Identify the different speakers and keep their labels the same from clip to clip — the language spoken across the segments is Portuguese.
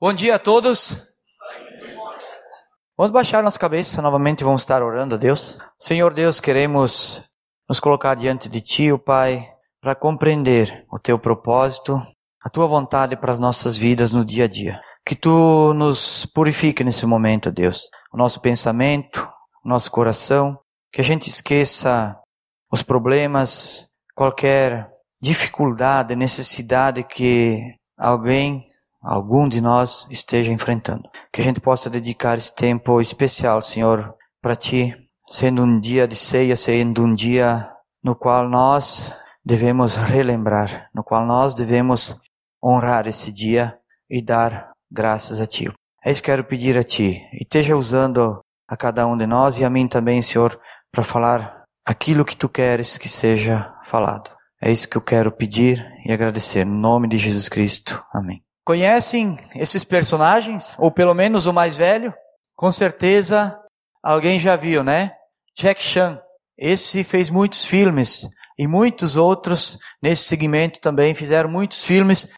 Speaker 1: Bom dia a todos. Vamos baixar nossa cabeça novamente vamos estar orando a Deus. Senhor Deus, queremos nos colocar diante de Ti, o Pai, para compreender o Teu propósito, a Tua vontade para as nossas vidas no dia a dia. Que Tu nos purifique nesse momento, Deus, o nosso pensamento, o nosso coração, que a gente esqueça os problemas, qualquer dificuldade, necessidade que alguém, algum de nós esteja enfrentando. Que a gente possa dedicar esse tempo especial, Senhor, para Ti, sendo um dia de ceia, sendo um dia no qual nós devemos relembrar, no qual nós devemos honrar esse dia e dar graças a Ti. É isso que quero pedir a Ti. E esteja usando a cada um de nós e a mim também, Senhor, para falar aquilo que Tu queres que seja falado. É isso que eu quero pedir e agradecer. No nome de Jesus Cristo. Amém. Conhecem esses personagens? Ou pelo menos o mais velho? Com certeza alguém já viu, né? Jack Chan. Esse fez muitos filmes. E muitos outros nesse segmento também fizeram muitos filmes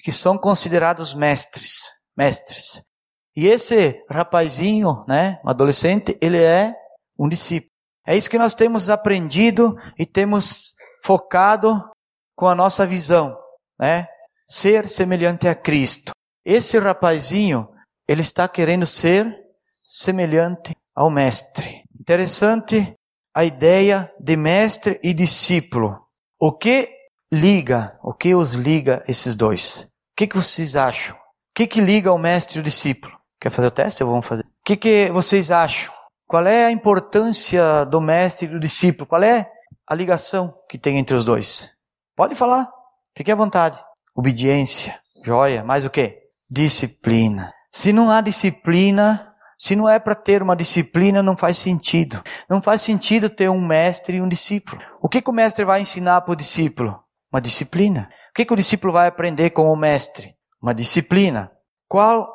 Speaker 1: que são considerados mestres. Mestres. E esse rapazinho, né? Um adolescente, ele é um discípulo. É isso que nós temos aprendido e temos focado com a nossa visão, né? Ser semelhante a Cristo. Esse rapazinho, ele está querendo ser semelhante ao mestre. Interessante a ideia de mestre e discípulo. O que liga, o que os liga esses dois? O que, que vocês acham? O que, que liga o mestre e o discípulo? Quer fazer o teste? Vou fazer. O que, que vocês acham? Qual é a importância do mestre e do discípulo? Qual é a ligação que tem entre os dois. Pode falar, fique à vontade. Obediência, joia, mais o que? Disciplina. Se não há disciplina, se não é para ter uma disciplina, não faz sentido. Não faz sentido ter um mestre e um discípulo. O que, que o mestre vai ensinar para o discípulo? Uma disciplina. O que, que o discípulo vai aprender com o mestre? Uma disciplina. Qual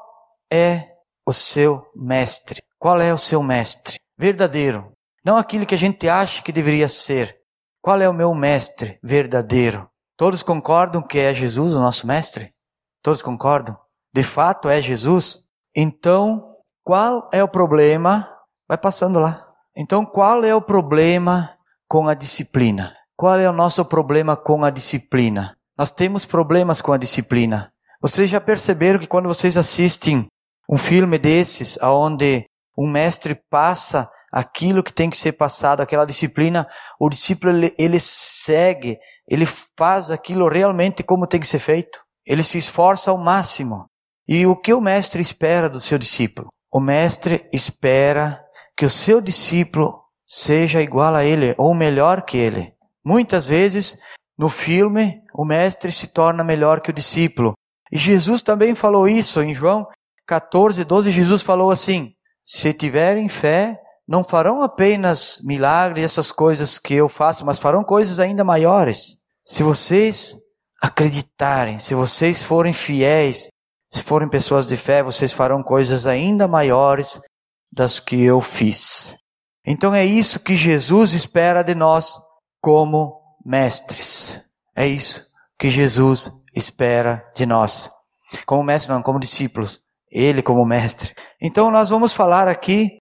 Speaker 1: é o seu mestre? Qual é o seu mestre? Verdadeiro. Não aquilo que a gente acha que deveria ser. Qual é o meu mestre verdadeiro? Todos concordam que é Jesus o nosso mestre? Todos concordam? De fato é Jesus? Então, qual é o problema? Vai passando lá. Então, qual é o problema com a disciplina? Qual é o nosso problema com a disciplina? Nós temos problemas com a disciplina. Vocês já perceberam que quando vocês assistem um filme desses, aonde um mestre passa aquilo que tem que ser passado, aquela disciplina, o discípulo ele, ele segue, ele faz aquilo realmente como tem que ser feito. Ele se esforça ao máximo. E o que o mestre espera do seu discípulo? O mestre espera que o seu discípulo seja igual a ele ou melhor que ele. Muitas vezes, no filme, o mestre se torna melhor que o discípulo. E Jesus também falou isso em João 14, 12. Jesus falou assim: Se tiverem fé não farão apenas milagres, essas coisas que eu faço, mas farão coisas ainda maiores. Se vocês acreditarem, se vocês forem fiéis, se forem pessoas de fé, vocês farão coisas ainda maiores das que eu fiz. Então é isso que Jesus espera de nós como mestres. É isso que Jesus espera de nós. Como mestre, não, como discípulos. Ele como mestre. Então nós vamos falar aqui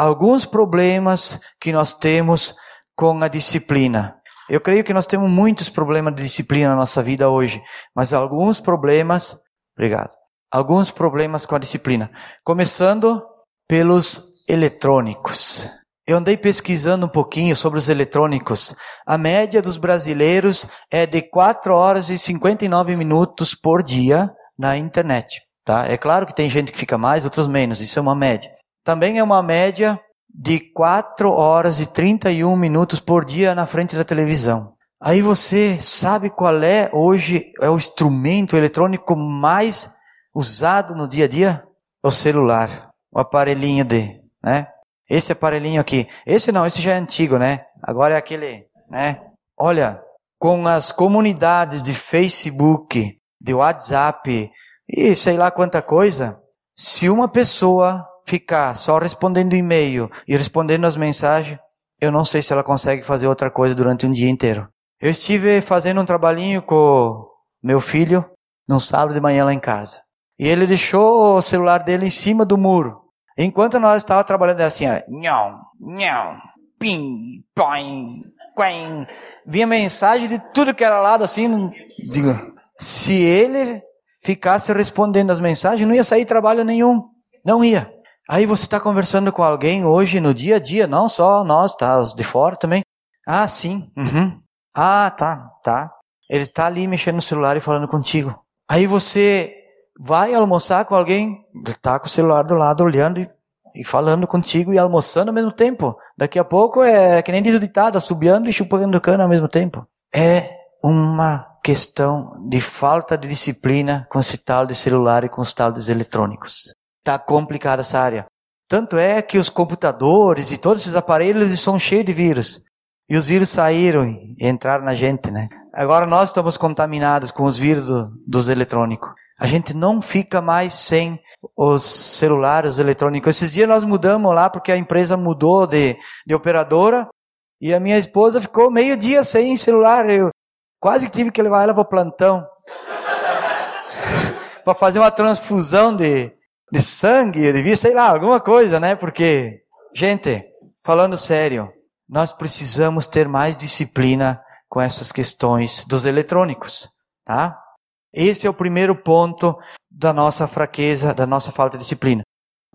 Speaker 1: alguns problemas que nós temos com a disciplina. Eu creio que nós temos muitos problemas de disciplina na nossa vida hoje, mas alguns problemas, obrigado. Alguns problemas com a disciplina, começando pelos eletrônicos. Eu andei pesquisando um pouquinho sobre os eletrônicos. A média dos brasileiros é de 4 horas e 59 minutos por dia na internet. Tá? É claro que tem gente que fica mais, outros menos, isso é uma média também é uma média de 4 horas e 31 minutos por dia na frente da televisão. Aí você sabe qual é hoje é o instrumento eletrônico mais usado no dia a dia? O celular, o aparelhinho de, né? Esse aparelhinho aqui. Esse não, esse já é antigo, né? Agora é aquele, né? Olha, com as comunidades de Facebook, de WhatsApp e sei lá quanta coisa, se uma pessoa ficar só respondendo e-mail e respondendo as mensagens, eu não sei se ela consegue fazer outra coisa durante um dia inteiro. Eu estive fazendo um trabalhinho com meu filho num sábado de manhã lá em casa. E ele deixou o celular dele em cima do muro. Enquanto nós estávamos trabalhando, era assim, nhão, nhão, pim, põe, quen. Vinha mensagem de tudo que era lado, assim, digo, se ele ficasse respondendo as mensagens, não ia sair trabalho nenhum. Não ia. Aí você está conversando com alguém hoje no dia a dia, não só nós, tá? Os de fora também. Ah, sim. Uhum. Ah, tá, tá. Ele está ali mexendo no celular e falando contigo. Aí você vai almoçar com alguém, ele está com o celular do lado olhando e, e, falando contigo e almoçando ao mesmo tempo. Daqui a pouco é que nem diz o ditado, assobiando e chupando cana ao mesmo tempo. É uma questão de falta de disciplina com esse tal de celular e com os tales eletrônicos. Está complicada essa área. Tanto é que os computadores e todos esses aparelhos eles são cheios de vírus. E os vírus saíram e entraram na gente, né? Agora nós estamos contaminados com os vírus do, dos eletrônicos. A gente não fica mais sem os celulares eletrônicos. Esses dias nós mudamos lá porque a empresa mudou de, de operadora e a minha esposa ficou meio dia sem celular. Eu quase tive que levar ela para o plantão para fazer uma transfusão de, de sangue, eu devia, sei lá, alguma coisa, né? Porque, gente, falando sério, nós precisamos ter mais disciplina com essas questões dos eletrônicos, tá? Esse é o primeiro ponto da nossa fraqueza, da nossa falta de disciplina.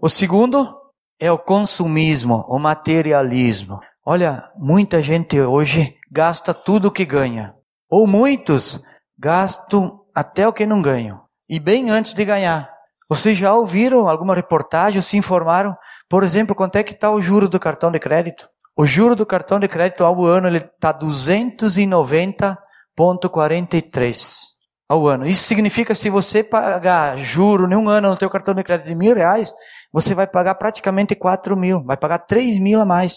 Speaker 1: O segundo é o consumismo, o materialismo. Olha, muita gente hoje gasta tudo o que ganha. Ou muitos gastam até o que não ganham. E bem antes de ganhar. Vocês já ouviram alguma reportagem se informaram, por exemplo, quanto é que está o juro do cartão de crédito? O juro do cartão de crédito ao ano está 290,43 ao ano. Isso significa se você pagar juro em um ano no teu cartão de crédito de mil reais, você vai pagar praticamente 4 mil, vai pagar 3 mil a mais.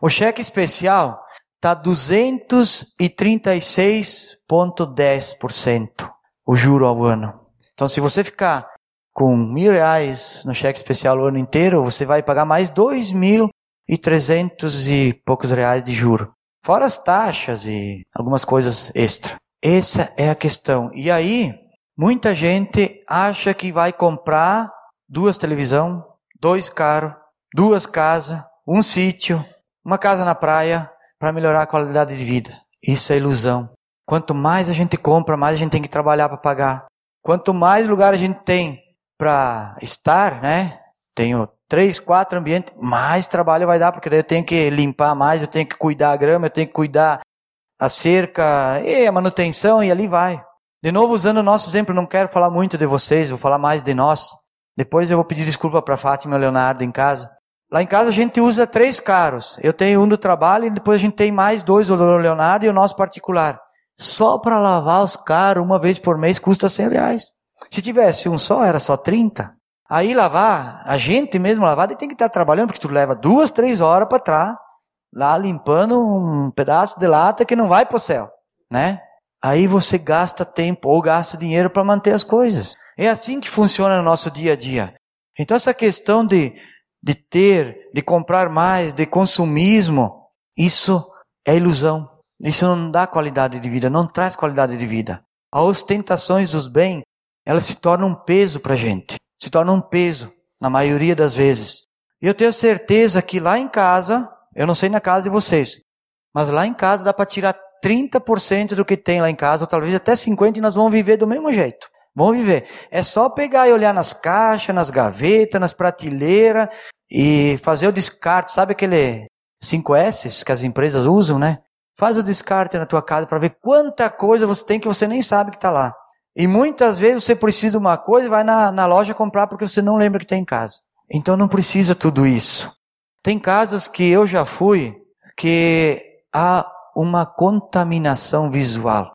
Speaker 1: O cheque especial está 236,10% o juro ao ano. Então, se você ficar com mil reais no cheque especial o ano inteiro, você vai pagar mais dois mil e trezentos e poucos reais de juro. Fora as taxas e algumas coisas extra. Essa é a questão. E aí, muita gente acha que vai comprar duas televisão, dois carros, duas casas, um sítio, uma casa na praia para melhorar a qualidade de vida. Isso é ilusão. Quanto mais a gente compra, mais a gente tem que trabalhar para pagar. Quanto mais lugar a gente tem para estar, né? Tenho três, quatro ambientes, mais trabalho vai dar, porque daí eu tenho que limpar mais, eu tenho que cuidar a grama, eu tenho que cuidar a cerca e a manutenção e ali vai. De novo, usando o nosso exemplo, não quero falar muito de vocês, vou falar mais de nós. Depois eu vou pedir desculpa para Fátima e Leonardo em casa. Lá em casa a gente usa três carros. Eu tenho um do trabalho e depois a gente tem mais dois, o do Leonardo e o nosso particular. Só para lavar os carros uma vez por mês custa 100 reais. Se tivesse um só, era só 30. Aí lavar, a gente mesmo lavar, tem que estar trabalhando, porque tu leva duas, três horas para trás, lá limpando um pedaço de lata que não vai para o céu, né? Aí você gasta tempo ou gasta dinheiro para manter as coisas. É assim que funciona no nosso dia a dia. Então essa questão de, de ter, de comprar mais, de consumismo, isso é ilusão. Isso não dá qualidade de vida, não traz qualidade de vida. As ostentações dos bens ela se torna um peso para a gente. Se torna um peso, na maioria das vezes. E eu tenho certeza que lá em casa, eu não sei na casa de vocês, mas lá em casa dá para tirar 30% do que tem lá em casa, ou talvez até 50% e nós vamos viver do mesmo jeito. Vamos viver. É só pegar e olhar nas caixas, nas gavetas, nas prateleiras e fazer o descarte. Sabe aquele 5S que as empresas usam, né? Faz o descarte na tua casa para ver quanta coisa você tem que você nem sabe que está lá. E muitas vezes você precisa de uma coisa e vai na, na loja comprar porque você não lembra que tem em casa. Então não precisa tudo isso. Tem casas que eu já fui que há uma contaminação visual.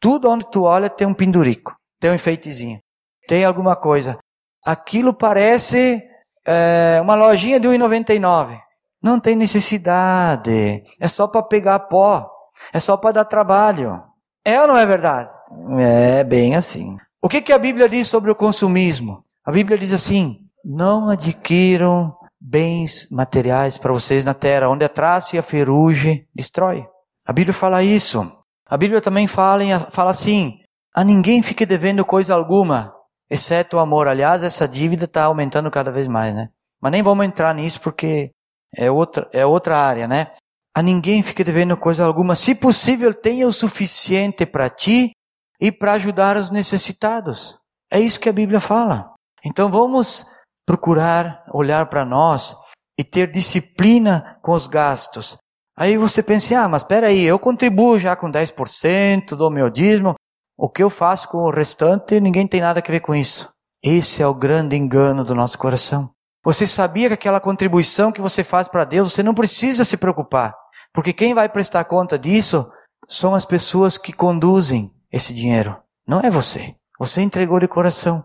Speaker 1: Tudo onde tu olha tem um pendurico, tem um enfeitezinho, tem alguma coisa. Aquilo parece é, uma lojinha de 1,99. Não tem necessidade. É só para pegar pó. É só para dar trabalho. É ou não é verdade? É bem assim. O que, que a Bíblia diz sobre o consumismo? A Bíblia diz assim: não adquiram bens materiais para vocês na terra, onde a traça e a ferrugem destrói. A Bíblia fala isso. A Bíblia também fala, fala assim: a ninguém fique devendo coisa alguma, exceto o amor. Aliás, essa dívida está aumentando cada vez mais, né? Mas nem vamos entrar nisso porque é outra, é outra área, né? A ninguém fique devendo coisa alguma. Se possível, tenha o suficiente para ti e para ajudar os necessitados. É isso que a Bíblia fala. Então vamos procurar olhar para nós e ter disciplina com os gastos. Aí você pensa, ah, mas espera aí, eu contribuo já com 10% do meu dízimo, o que eu faço com o restante, ninguém tem nada a ver com isso. Esse é o grande engano do nosso coração. Você sabia que aquela contribuição que você faz para Deus, você não precisa se preocupar, porque quem vai prestar conta disso são as pessoas que conduzem esse dinheiro, não é você. Você entregou de coração.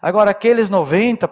Speaker 1: Agora, aqueles 90%,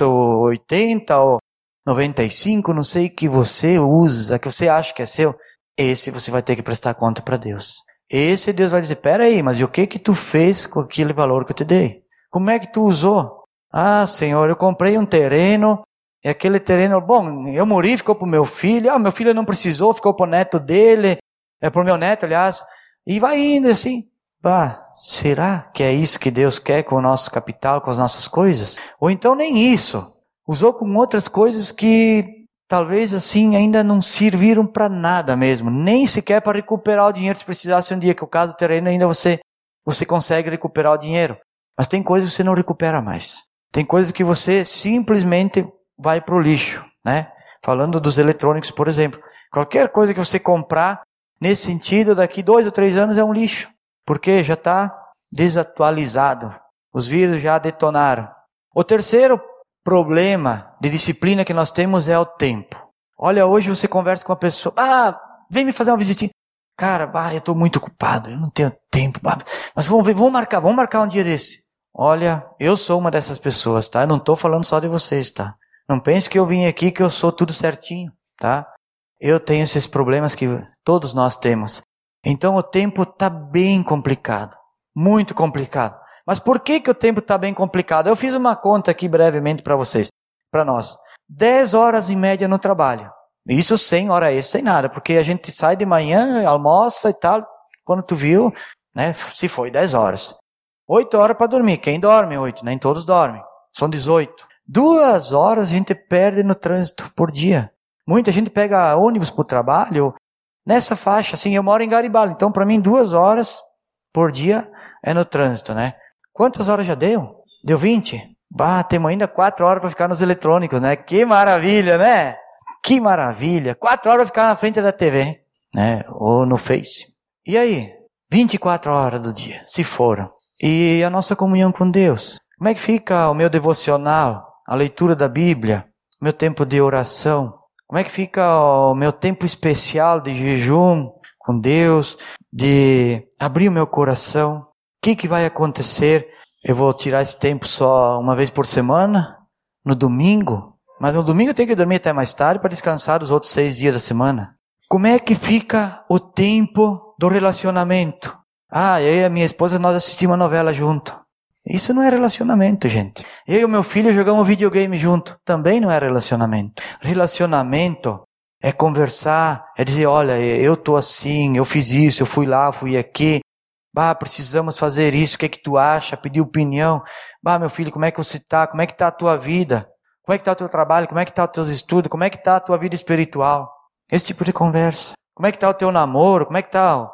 Speaker 1: 80% ou 95, não sei, que você usa, que você acha que é seu, esse você vai ter que prestar conta para Deus. Esse Deus vai dizer, peraí, mas e o que que tu fez com aquele valor que eu te dei? Como é que tu usou? Ah, Senhor, eu comprei um terreno, e aquele terreno, bom, eu morri, ficou para o meu filho, ah, meu filho não precisou, ficou para o neto dele, é para o meu neto, aliás, e vai indo assim. Bah, será que é isso que Deus quer com o nosso capital, com as nossas coisas? Ou então nem isso usou com outras coisas que talvez assim ainda não serviram para nada mesmo, nem sequer para recuperar o dinheiro se precisasse um dia que o caso terreno ainda você você consegue recuperar o dinheiro, mas tem coisas que você não recupera mais. Tem coisas que você simplesmente vai para o lixo, né? Falando dos eletrônicos, por exemplo, qualquer coisa que você comprar nesse sentido daqui dois ou três anos é um lixo, porque já está desatualizado. Os vírus já detonaram. O terceiro problema de disciplina que nós temos é o tempo. Olha, hoje você conversa com uma pessoa, ah, vem me fazer uma visitinha. Cara, ah, eu estou muito ocupado, eu não tenho tempo. Mas vamos ver, vamos marcar, vamos marcar um dia desse. Olha, eu sou uma dessas pessoas, tá? Eu não estou falando só de vocês, tá? Não pense que eu vim aqui que eu sou tudo certinho, tá? Eu tenho esses problemas que todos nós temos. Então o tempo está bem complicado, muito complicado. Mas por que, que o tempo está bem complicado? Eu fiz uma conta aqui brevemente para vocês, para nós. 10 horas em média no trabalho. Isso sem hora extra, sem nada, porque a gente sai de manhã, almoça e tal. Quando tu viu, né, se foi 10 horas. 8 horas para dormir. Quem dorme 8? Nem todos dormem. São 18. Duas horas a gente perde no trânsito por dia. Muita gente pega ônibus para o trabalho nessa faixa. Assim, eu moro em Garibaldi, então para mim duas horas por dia é no trânsito, né? Quantas horas já deu? Deu 20? Bah, temos ainda 4 horas para ficar nos eletrônicos, né? Que maravilha, né? Que maravilha. 4 horas para ficar na frente da TV, né? Ou no Face. E aí? 24 horas do dia, se foram. E a nossa comunhão com Deus? Como é que fica o meu devocional, a leitura da Bíblia, meu tempo de oração? Como é que fica o meu tempo especial de jejum com Deus, de abrir o meu coração? que, que vai acontecer? Eu vou tirar esse tempo só uma vez por semana, no domingo, mas no domingo eu tenho que dormir até mais tarde para descansar os outros seis dias da semana. Como é que fica o tempo do relacionamento? Ah, eu e a minha esposa nós assistimos a novela junto. Isso não é relacionamento, gente. Eu e o meu filho jogamos videogame junto. Também não é relacionamento. Relacionamento é conversar, é dizer, olha, eu tô assim, eu fiz isso, eu fui lá, fui aqui, Bah, precisamos fazer isso, o que é que tu acha? Pedir opinião. Bah, meu filho, como é que você está? Como é que está a tua vida? Como é que está o teu trabalho? Como é que está os teus estudos? Como é que está a tua vida espiritual? Esse tipo de conversa. Como é que está o teu namoro? Como é que está?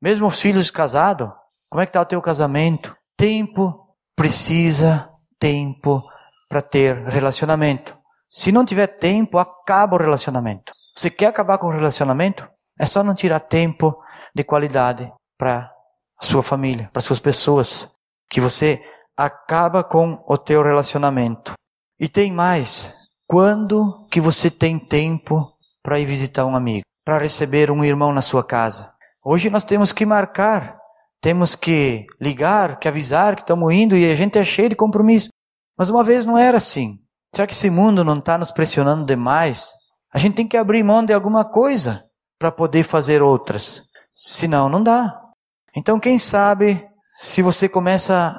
Speaker 1: Mesmo os filhos casados? Como é que está o teu casamento? Tempo precisa tempo para ter relacionamento. Se não tiver tempo, acaba o relacionamento. Você quer acabar com o relacionamento? É só não tirar tempo de qualidade para sua família, para suas pessoas, que você acaba com o teu relacionamento. E tem mais, quando que você tem tempo para ir visitar um amigo, para receber um irmão na sua casa? Hoje nós temos que marcar, temos que ligar, que avisar que estamos indo e a gente é cheio de compromisso. Mas uma vez não era assim. Será que esse mundo não está nos pressionando demais? A gente tem que abrir mão de alguma coisa para poder fazer outras. Senão, não dá. Então, quem sabe, se você começa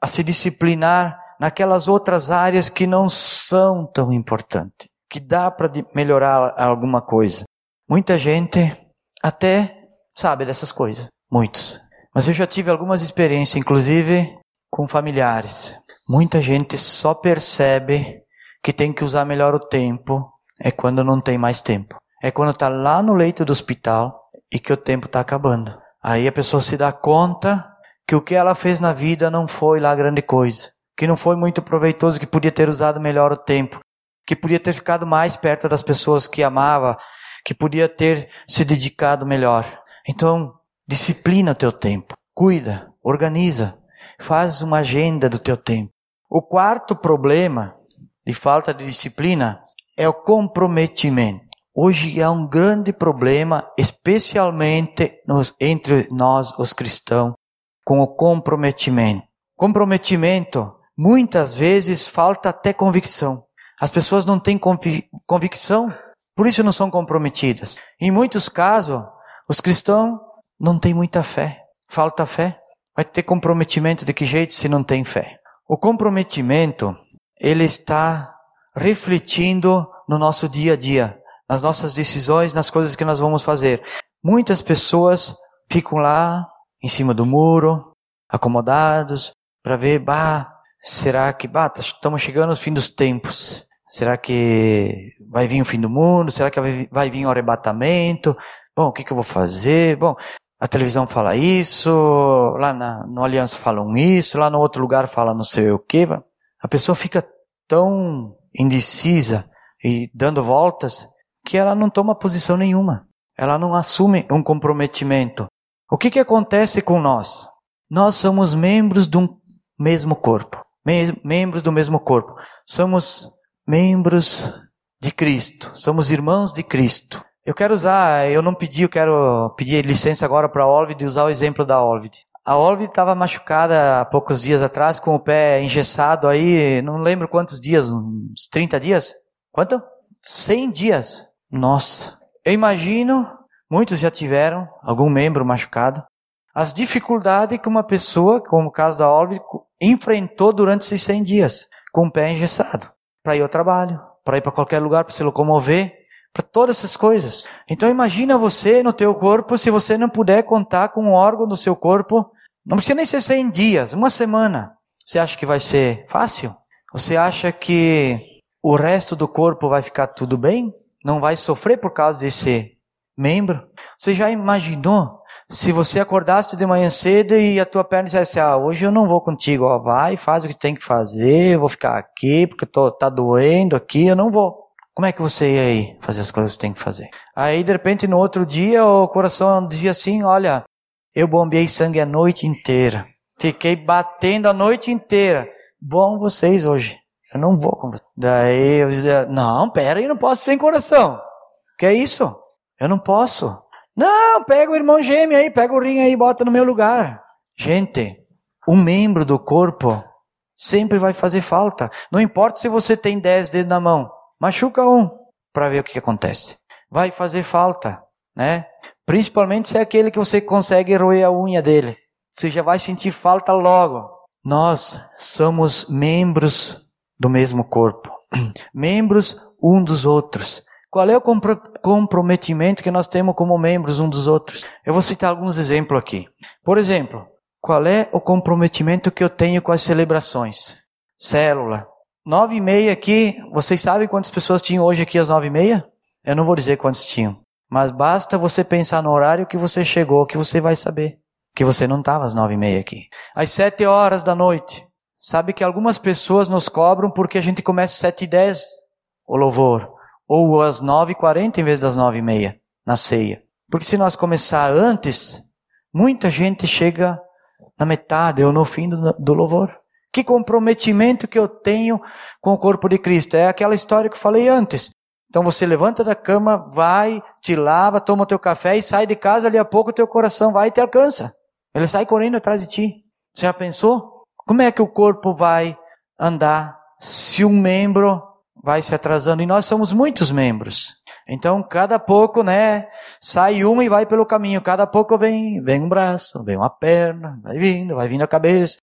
Speaker 1: a se disciplinar naquelas outras áreas que não são tão importantes, que dá para melhorar alguma coisa. Muita gente até sabe dessas coisas, muitos. Mas eu já tive algumas experiências, inclusive com familiares, Muita gente só percebe que tem que usar melhor o tempo é quando não tem mais tempo. É quando está lá no leito do hospital e que o tempo está acabando. Aí a pessoa se dá conta que o que ela fez na vida não foi lá grande coisa, que não foi muito proveitoso, que podia ter usado melhor o tempo, que podia ter ficado mais perto das pessoas que amava, que podia ter se dedicado melhor. Então, disciplina o teu tempo, cuida, organiza, faz uma agenda do teu tempo. O quarto problema de falta de disciplina é o comprometimento. Hoje há um grande problema, especialmente nos, entre nós, os cristãos, com o comprometimento. Comprometimento, muitas vezes, falta até convicção. As pessoas não têm convicção, por isso não são comprometidas. Em muitos casos, os cristãos não têm muita fé, falta fé. Vai ter comprometimento de que jeito se não tem fé? O comprometimento, ele está refletindo no nosso dia a dia, nas nossas decisões, nas coisas que nós vamos fazer. Muitas pessoas ficam lá em cima do muro, acomodados, para ver, bah, será que, bah, tá, estamos chegando ao fim dos tempos. Será que vai vir o fim do mundo? Será que vai vir o arrebatamento? Bom, o que, que eu vou fazer? Bom, a televisão fala isso, lá na, no Aliança falam isso, lá no outro lugar fala não sei o que. A pessoa fica tão indecisa e dando voltas que ela não toma posição nenhuma. Ela não assume um comprometimento. O que, que acontece com nós? Nós somos membros de um mesmo corpo. membros do mesmo corpo. Somos membros de Cristo. Somos irmãos de Cristo. Eu quero usar, eu não pedi, eu quero pedir licença agora para a Olvid de usar o exemplo da Olvid. A Olvid estava machucada há poucos dias atrás, com o pé engessado aí, não lembro quantos dias, uns 30 dias? Quanto? 100 dias. Nossa. Eu imagino, muitos já tiveram algum membro machucado, as dificuldades que uma pessoa, como o caso da Olvid, enfrentou durante esses 100 dias, com o pé engessado, para ir ao trabalho, para ir para qualquer lugar, para se locomover, para todas essas coisas. Então imagina você no teu corpo, se você não puder contar com um órgão do seu corpo, não precisa nem ser 100 dias, uma semana. Você acha que vai ser fácil? Você acha que o resto do corpo vai ficar tudo bem? Não vai sofrer por causa desse membro? Você já imaginou se você acordasse de manhã cedo e a tua perna dissesse, ah, hoje eu não vou contigo, ó, vai, faz o que tem que fazer, eu vou ficar aqui porque tô, tá doendo aqui, eu não vou. Como é que você ia aí fazer as coisas que tem que fazer? Aí, de repente, no outro dia, o coração dizia assim: Olha, eu bombeei sangue a noite inteira. Fiquei batendo a noite inteira. Bom vocês hoje. Eu não vou com vocês. Daí eu dizia: Não, pera aí, não posso sem coração. Que é isso? Eu não posso. Não, pega o irmão gêmeo aí, pega o rim aí, bota no meu lugar. Gente, um membro do corpo sempre vai fazer falta. Não importa se você tem dez dedos na mão. Machuca um para ver o que, acontece. Vai fazer falta, né? Principalmente se é aquele que você consegue roer a unha dele. Você já vai sentir falta logo. Nós somos membros do mesmo corpo, membros um dos outros. Qual é o comprometimento que nós temos como membros um dos outros? Eu vou citar alguns exemplos aqui. Por exemplo, qual é o comprometimento que eu tenho com as celebrações? Célula, Nove e meia aqui, vocês sabem quantas pessoas tinham hoje aqui às nove e meia? Eu não vou dizer quantas tinham. Mas basta você pensar no horário que você chegou, que você vai saber. Que você não estava às nove e meia aqui. Às sete horas da noite. Sabe que algumas pessoas nos cobram porque a gente começa às sete e dez o louvor. Ou às nove e quarenta em vez das nove e meia, na ceia. Porque se nós começar antes, muita gente chega na metade ou no fim do, do louvor. Que comprometimento que eu tenho com o corpo de Cristo? É aquela história que eu falei antes. Então você levanta da cama, vai, te lava, toma teu café e sai de casa, ali a pouco teu coração vai e te alcança. Ele sai correndo atrás de ti. Você já pensou? Como é que o corpo vai andar se um membro vai se atrasando? E nós somos muitos membros. Então, cada pouco, né, sai uma e vai pelo caminho. Cada pouco vem, vem um braço, vem uma perna, vai vindo, vai vindo a cabeça.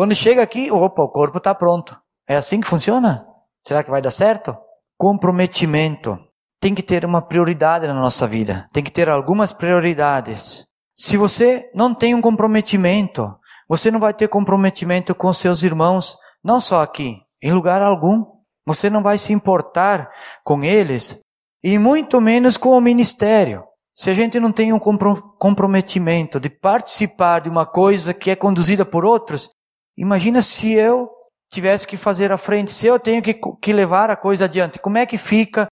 Speaker 1: Quando chega aqui, opa, o corpo está pronto. É assim que funciona? Será que vai dar certo? Comprometimento. Tem que ter uma prioridade na nossa vida. Tem que ter algumas prioridades. Se você não tem um comprometimento, você não vai ter comprometimento com seus irmãos Não só aqui, em lugar algum. Você não vai se importar com eles e muito menos com o ministério. Se a gente não tem um comprometimento de participar de uma coisa que é conduzida por outros, imagina se eu tivesse que fazer a frente, se eu tenho que, que levar a coisa adiante, como é que fica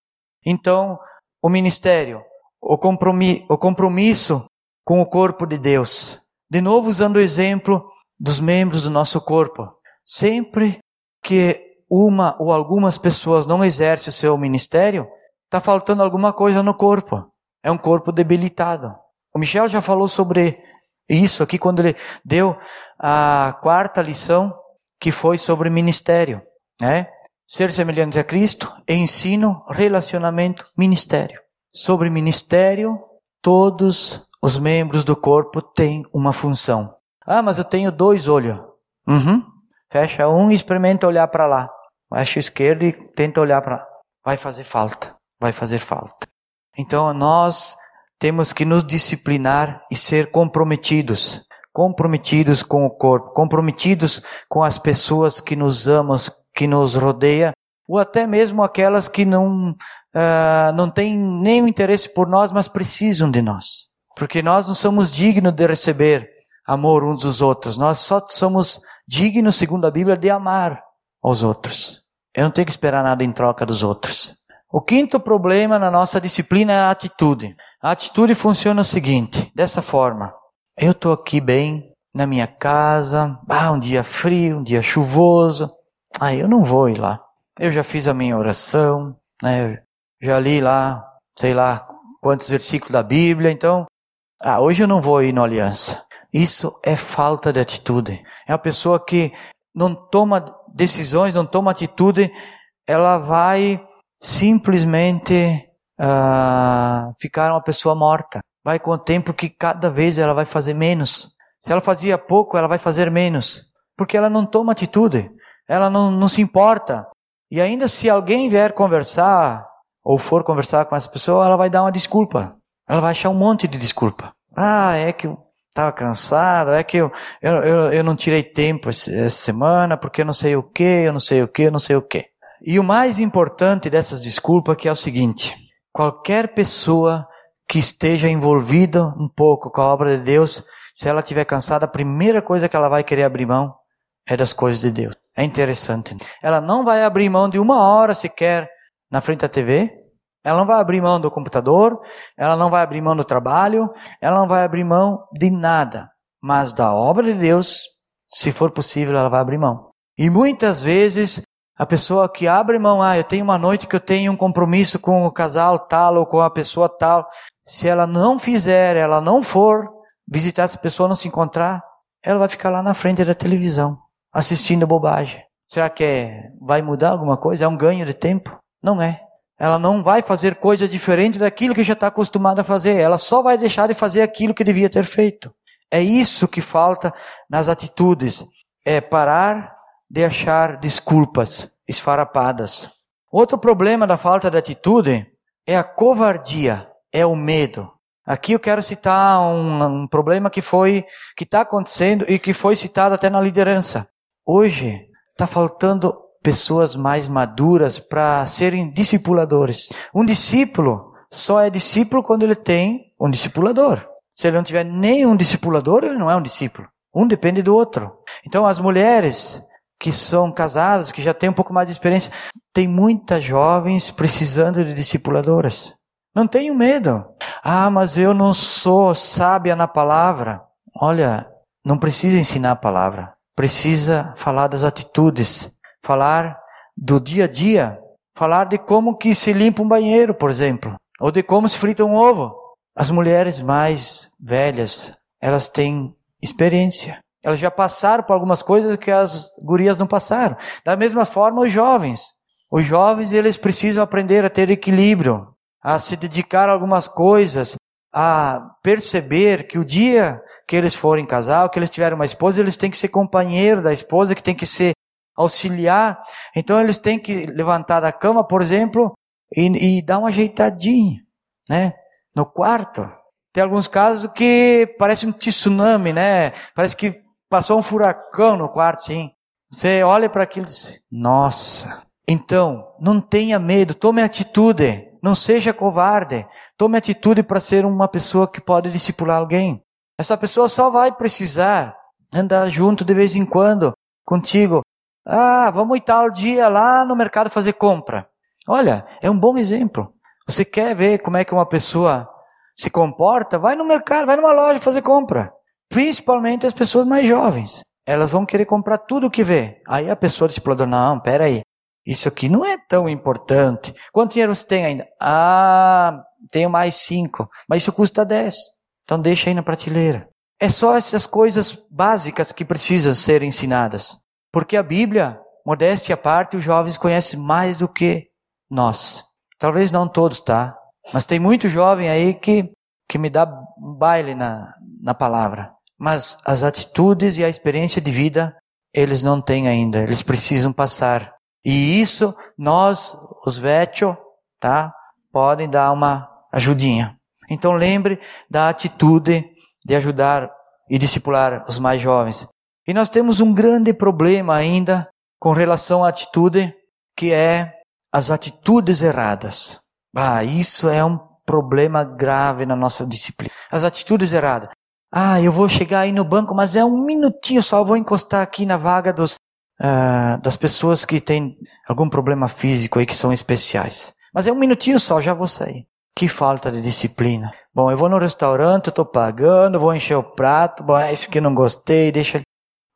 Speaker 1: então o ministério, o compromisso, o compromisso com o corpo de Deus? De novo, usando o exemplo dos membros do nosso corpo. Sempre que uma ou algumas pessoas não exercem o seu ministério, está faltando alguma coisa no corpo é um corpo debilitado. O Michel já falou sobre isso aqui quando ele deu a quarta lição, que foi sobre ministério, né? Ser semelhante a Cristo, ensino, relacionamento, ministério. Sobre ministério, todos os membros do corpo têm uma função. Ah, mas eu tenho dois olhos. Uhum. Fecha um e experimenta olhar para lá. Fecha o esquerdo e tenta olhar para lá. Vai fazer falta. Vai fazer falta. Então nós temos que nos disciplinar e ser comprometidos, comprometidos com o corpo, comprometidos com as pessoas que nos amam, que nos rodeia, ou até mesmo aquelas que não uh, não têm nenhum interesse por nós, mas precisam de nós, porque nós não somos dignos de receber amor uns dos outros. Nós só somos dignos, segundo a Bíblia, de amar os outros. Eu não tenho que esperar nada em troca dos outros. O quinto problema na nossa disciplina é a atitude. A atitude funciona o seguinte, dessa forma. Eu estou aqui bem, na minha casa, ah, um dia frio, um dia chuvoso. Ah, eu não vou ir lá. Eu já fiz a minha oração, né? já li lá, sei lá, quantos versículos da Bíblia, então, ah, hoje eu não vou ir na aliança. Isso é falta de atitude. É a pessoa que não toma decisões, não toma atitude, ela vai simplesmente uh, ficar uma pessoa morta. Vai com o tempo que cada vez ela vai fazer menos. Se ela fazia pouco, ela vai fazer menos. Porque ela não toma atitude. Ela não, não se importa. E ainda se alguém vier conversar, ou for conversar com essa pessoa, ela vai dar uma desculpa. Ela vai achar um monte de desculpa. Ah, é que eu estava cansado, é que eu, eu, eu, eu não tirei tempo essa semana, porque eu não sei o que, eu não sei o que, eu não sei o que. E o mais importante dessas desculpas que é o seguinte: qualquer pessoa que esteja envolvida um pouco com a obra de Deus, se ela estiver cansada, a primeira coisa que ela vai querer abrir mão é das coisas de Deus. É interessante. Ela não vai abrir mão de uma hora sequer na frente da TV, ela não vai abrir mão do computador, ela não vai abrir mão do trabalho, ela não vai abrir mão de nada. Mas da obra de Deus, se for possível, ela vai abrir mão. E muitas vezes a pessoa que abre mão, ah, eu tenho uma noite que eu tenho um compromisso com o casal tal ou com a pessoa tal. Se ela não fizer, ela não for visitar essa pessoa, não se encontrar, ela vai ficar lá na frente da televisão, assistindo bobagem. Será que é, vai mudar alguma coisa? É um ganho de tempo? Não é. Ela não vai fazer coisa diferente daquilo que já está acostumada a fazer. Ela só vai deixar de fazer aquilo que devia ter feito. É isso que falta nas atitudes. É parar de achar desculpas esfarapadas. Outro problema da falta de atitude é a covardia, é o medo. Aqui eu quero citar um, um problema que foi que está acontecendo e que foi citado até na liderança. Hoje está faltando pessoas mais maduras para serem discipuladores. Um discípulo só é discípulo quando ele tem um discipulador. Se ele não tiver nenhum discipulador, ele não é um discípulo. Um depende do outro. Então as mulheres que são casadas, que já têm um pouco mais de experiência, tem muitas jovens precisando de discipuladoras. Não tenham medo. Ah, mas eu não sou sábia na palavra. Olha, não precisa ensinar a palavra. Precisa falar das atitudes, falar do dia a dia, falar de como que se limpa um banheiro, por exemplo, ou de como se frita um ovo. As mulheres mais velhas, elas têm experiência. Elas já passaram por algumas coisas que as gurias não passaram. Da mesma forma, os jovens. Os jovens, eles precisam aprender a ter equilíbrio, a se dedicar a algumas coisas, a perceber que o dia que eles forem casar, que eles tiverem uma esposa, eles têm que ser companheiro da esposa, que tem que ser auxiliar. Então eles têm que levantar da cama, por exemplo, e, e dar uma ajeitadinha, né? No quarto. Tem alguns casos que parece um tsunami, né? Parece que Passou um furacão no quarto, sim. Você olha para aquilo e diz: Nossa. Então, não tenha medo, tome atitude, não seja covarde. Tome atitude para ser uma pessoa que pode discipular alguém. Essa pessoa só vai precisar andar junto de vez em quando contigo. Ah, vamos tal dia lá no mercado fazer compra. Olha, é um bom exemplo. Você quer ver como é que uma pessoa se comporta? Vai no mercado, vai numa loja fazer compra. Principalmente as pessoas mais jovens. Elas vão querer comprar tudo o que vê. Aí a pessoa discipulador, não, peraí. Isso aqui não é tão importante. Quanto dinheiro você tem ainda? Ah, tenho mais cinco. Mas isso custa dez. Então deixa aí na prateleira. É só essas coisas básicas que precisam ser ensinadas. Porque a Bíblia, modéstia à parte, os jovens conhecem mais do que nós. Talvez não todos, tá? Mas tem muito jovem aí que, que me dá um baile na, na palavra. Mas as atitudes e a experiência de vida, eles não têm ainda. Eles precisam passar. E isso, nós, os vechos, tá? Podem dar uma ajudinha. Então lembre da atitude de ajudar e discipular os mais jovens. E nós temos um grande problema ainda com relação à atitude, que é as atitudes erradas. Ah, isso é um problema grave na nossa disciplina. As atitudes erradas. Ah, eu vou chegar aí no banco, mas é um minutinho só, vou encostar aqui na vaga dos, uh, das pessoas que têm algum problema físico aí que são especiais. Mas é um minutinho só, já vou sair. Que falta de disciplina. Bom, eu vou no restaurante, eu estou pagando, vou encher o prato. Bom, esse aqui não gostei, deixa.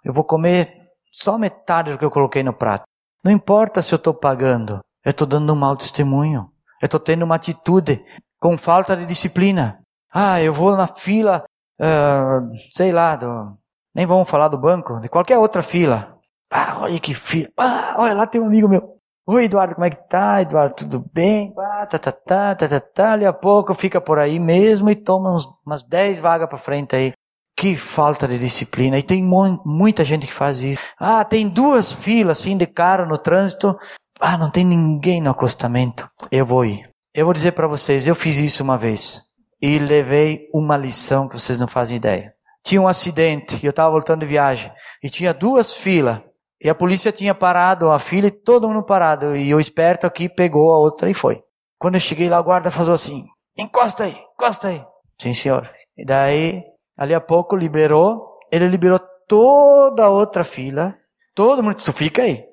Speaker 1: Eu vou comer só metade do que eu coloquei no prato. Não importa se eu estou pagando, eu estou dando um mau testemunho. Eu estou tendo uma atitude com falta de disciplina. Ah, eu vou na fila, uh, sei lá, do, nem vamos falar do banco, de qualquer outra fila. Ah, olha que fila. Ah, olha lá tem um amigo meu. Oi, Eduardo, como é que tá? Eduardo, tudo bem? Ah, tá, tá, tá, tá, tá, tá. Ali a pouco fica por aí mesmo e toma uns, umas 10 vagas para frente aí. Que falta de disciplina. E tem muita gente que faz isso. Ah, tem duas filas assim de cara no trânsito. Ah, não tem ninguém no acostamento. Eu vou ir. Eu vou dizer para vocês, eu fiz isso uma vez. E levei uma lição que vocês não fazem ideia. Tinha um acidente e eu estava voltando de viagem. E tinha duas filas. E a polícia tinha parado a fila e todo mundo parado. E o esperto aqui pegou a outra e foi. Quando eu cheguei lá, o guarda falou assim: encosta aí, encosta aí. Sim, senhor. E daí, ali a pouco, liberou. Ele liberou toda a outra fila. Todo mundo, tu fica aí.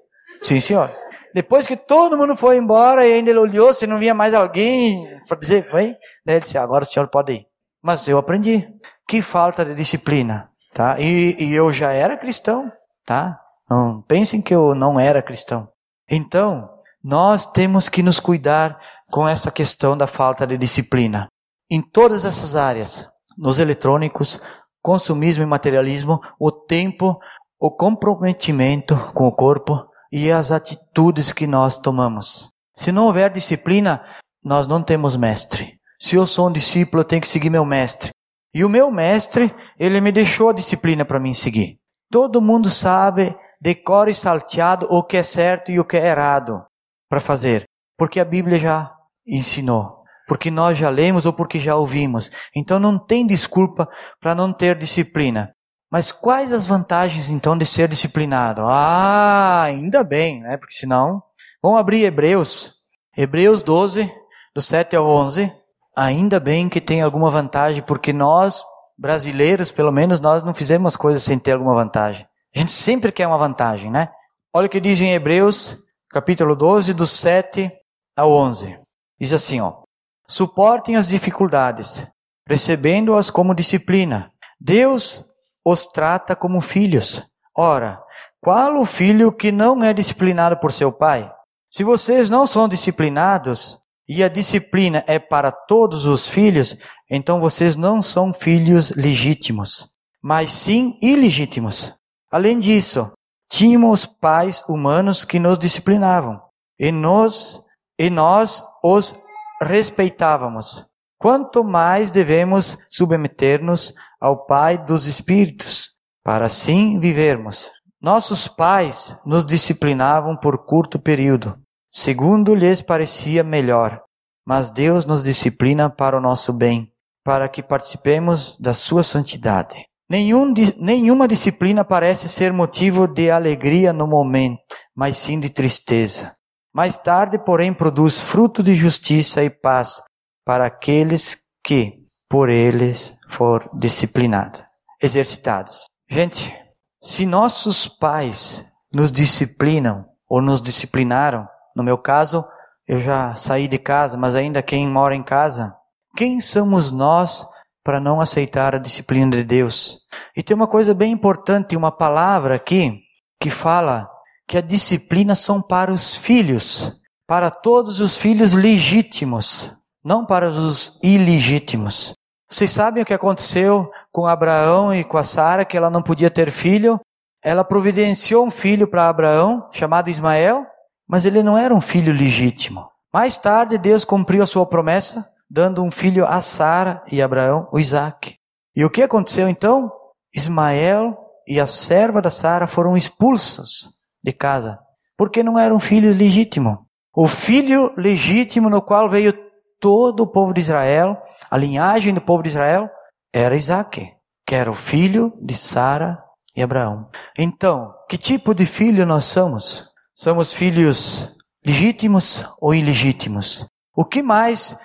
Speaker 1: Sim, senhor. Depois que todo mundo foi embora e ainda ele olhou se não via mais alguém para dizer, vem. Daí ele disse, agora o senhor pode ir. Mas eu aprendi. Que falta de disciplina, tá? E, e eu já era cristão, tá? Não pensem que eu não era cristão. Então, nós temos que nos cuidar com essa questão da falta de disciplina. Em todas essas áreas, nos eletrônicos, consumismo e materialismo, o tempo, o comprometimento com o corpo e as atitudes que nós tomamos. Se não houver disciplina, nós não temos mestre. Se eu sou um discípulo, eu tenho que seguir meu mestre. E o meu mestre, ele me deixou a disciplina para mim seguir. Todo mundo sabe decore salteado o que é certo e o que é errado para fazer, porque a Bíblia já ensinou, porque nós já lemos ou porque já ouvimos. Então não tem desculpa para não ter disciplina. Mas quais as vantagens então de ser disciplinado? Ah, ainda bem, né? Porque senão, vamos abrir Hebreus, Hebreus 12, do 7 ao 11. Ainda bem que tem alguma vantagem, porque nós brasileiros, pelo menos, nós não fizemos coisas sem ter alguma vantagem. A gente sempre quer uma vantagem, né? Olha o que diz em Hebreus, capítulo 12, do 7 ao 11. Diz assim, ó: Suportem as dificuldades, recebendo-as como disciplina. Deus os trata como filhos. Ora, qual o filho que não é disciplinado por seu pai? Se vocês não são disciplinados, e a disciplina é para todos os filhos, então vocês não são filhos legítimos, mas sim ilegítimos. Além disso, tínhamos pais humanos que nos disciplinavam e nós, e nós os respeitávamos. Quanto mais devemos submeter-nos ao Pai dos Espíritos, para assim vivermos. Nossos pais nos disciplinavam por curto período, segundo lhes parecia melhor, mas Deus nos disciplina para o nosso bem, para que participemos da sua santidade. Nenhum, nenhuma disciplina parece ser motivo de alegria no momento, mas sim de tristeza. Mais tarde, porém, produz fruto de justiça e paz para aqueles que por eles for disciplinados, exercitados. Gente, se nossos pais nos disciplinam ou nos disciplinaram, no meu caso, eu já saí de casa, mas ainda quem mora em casa, quem somos nós para não aceitar a disciplina de Deus? E tem uma coisa bem importante, uma palavra aqui que fala que a disciplina são para os filhos, para todos os filhos legítimos, não para os ilegítimos. Vocês sabem o que aconteceu com Abraão e com a Sara, que ela não podia ter filho? Ela providenciou um filho para Abraão, chamado Ismael, mas ele não era um filho legítimo. Mais tarde, Deus cumpriu a sua promessa, dando um filho a Sara e Abraão, o Isaac. E o que aconteceu então? Ismael e a serva da Sara foram expulsos de casa, porque não era um filho legítimo. O filho legítimo no qual veio todo o povo de Israel, a linhagem do povo de Israel, era Isaac, que era o filho de Sara e Abraão. Então, que tipo de filho nós somos? Somos filhos legítimos ou ilegítimos? O que mais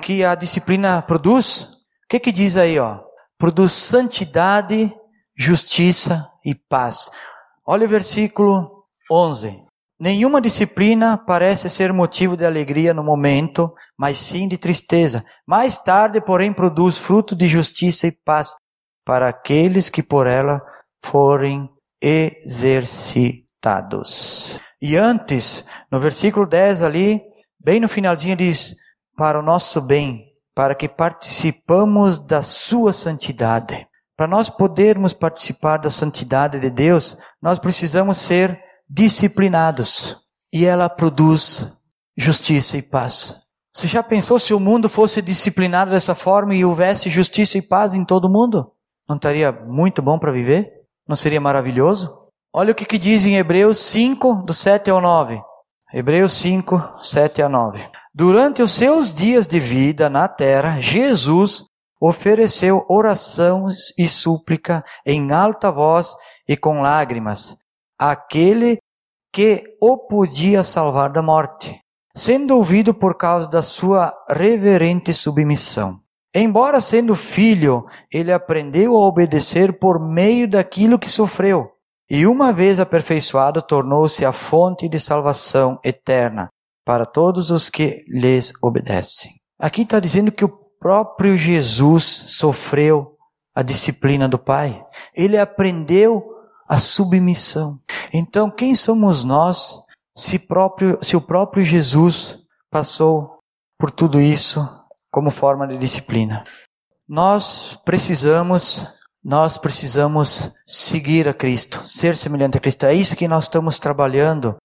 Speaker 1: que a disciplina produz? O que que diz aí, ó? Produz santidade, justiça e paz. Olha o versículo 11. Nenhuma disciplina parece ser motivo de alegria no momento, mas sim de tristeza. Mais tarde, porém, produz fruto de justiça e paz para aqueles que por ela forem exercitados. E antes, no versículo 10 ali, bem no finalzinho diz: para o nosso bem, para que participamos da sua santidade. Para nós podermos participar da santidade de Deus, nós precisamos ser disciplinados. E ela produz justiça e paz. Você já pensou se o mundo fosse disciplinado dessa forma e houvesse justiça e paz em todo mundo? Não estaria muito bom para viver? Não seria maravilhoso? Olha o que, que diz em Hebreus 5, do 7 ao 9. Hebreus 5, 7 a 9. Durante os seus dias de vida na terra, Jesus ofereceu orações e súplica em alta voz e com lágrimas àquele que o podia salvar da morte, sendo ouvido por causa da sua reverente submissão. Embora sendo filho, ele aprendeu a obedecer por meio daquilo que sofreu e uma vez aperfeiçoado, tornou-se a fonte de salvação eterna para todos os que lhes obedecem. Aqui está dizendo que o próprio Jesus sofreu a disciplina do Pai. Ele aprendeu a submissão. Então, quem somos nós se, próprio, se o próprio Jesus passou por tudo isso como forma de disciplina? Nós precisamos nós precisamos seguir a Cristo, ser semelhante a Cristo. É isso que nós estamos trabalhando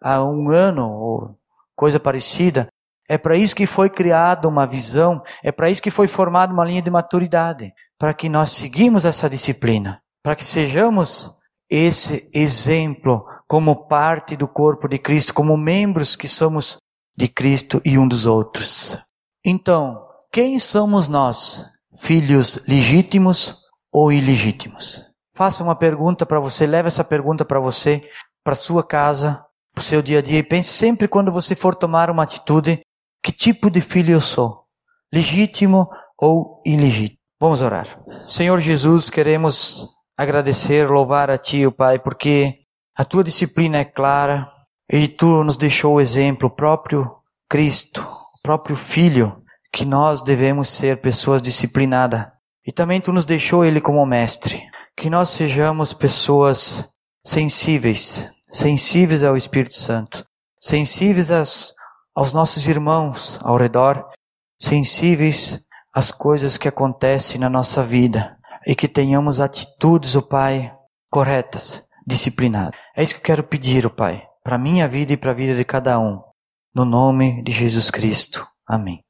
Speaker 1: há um ano ou coisa parecida. É para isso que foi criada uma visão, é para isso que foi formada uma linha de maturidade, para que nós seguimos essa disciplina, para que sejamos esse exemplo como parte do corpo de Cristo, como membros que somos de Cristo e um dos outros. Então, quem somos nós? Filhos legítimos ou ilegítimos? Faça uma pergunta para você, leve essa pergunta para você, para sua casa, para o seu dia a dia e pense sempre quando você for tomar uma atitude, que tipo de filho eu sou? Legítimo ou ilegítimo? Vamos orar. Senhor Jesus, queremos agradecer, louvar a Ti, o Pai, porque a Tua disciplina é clara e Tu nos deixou o exemplo, o próprio Cristo, o próprio Filho, que nós devemos ser pessoas disciplinadas e também tu nos deixou ele como mestre. Que nós sejamos pessoas sensíveis, sensíveis ao Espírito Santo, sensíveis às, aos nossos irmãos ao redor, sensíveis às coisas que acontecem na nossa vida e que tenhamos atitudes, o Pai, corretas, disciplinadas. É isso que eu quero pedir, o Pai, para minha vida e para a vida de cada um. No nome de Jesus Cristo. Amém.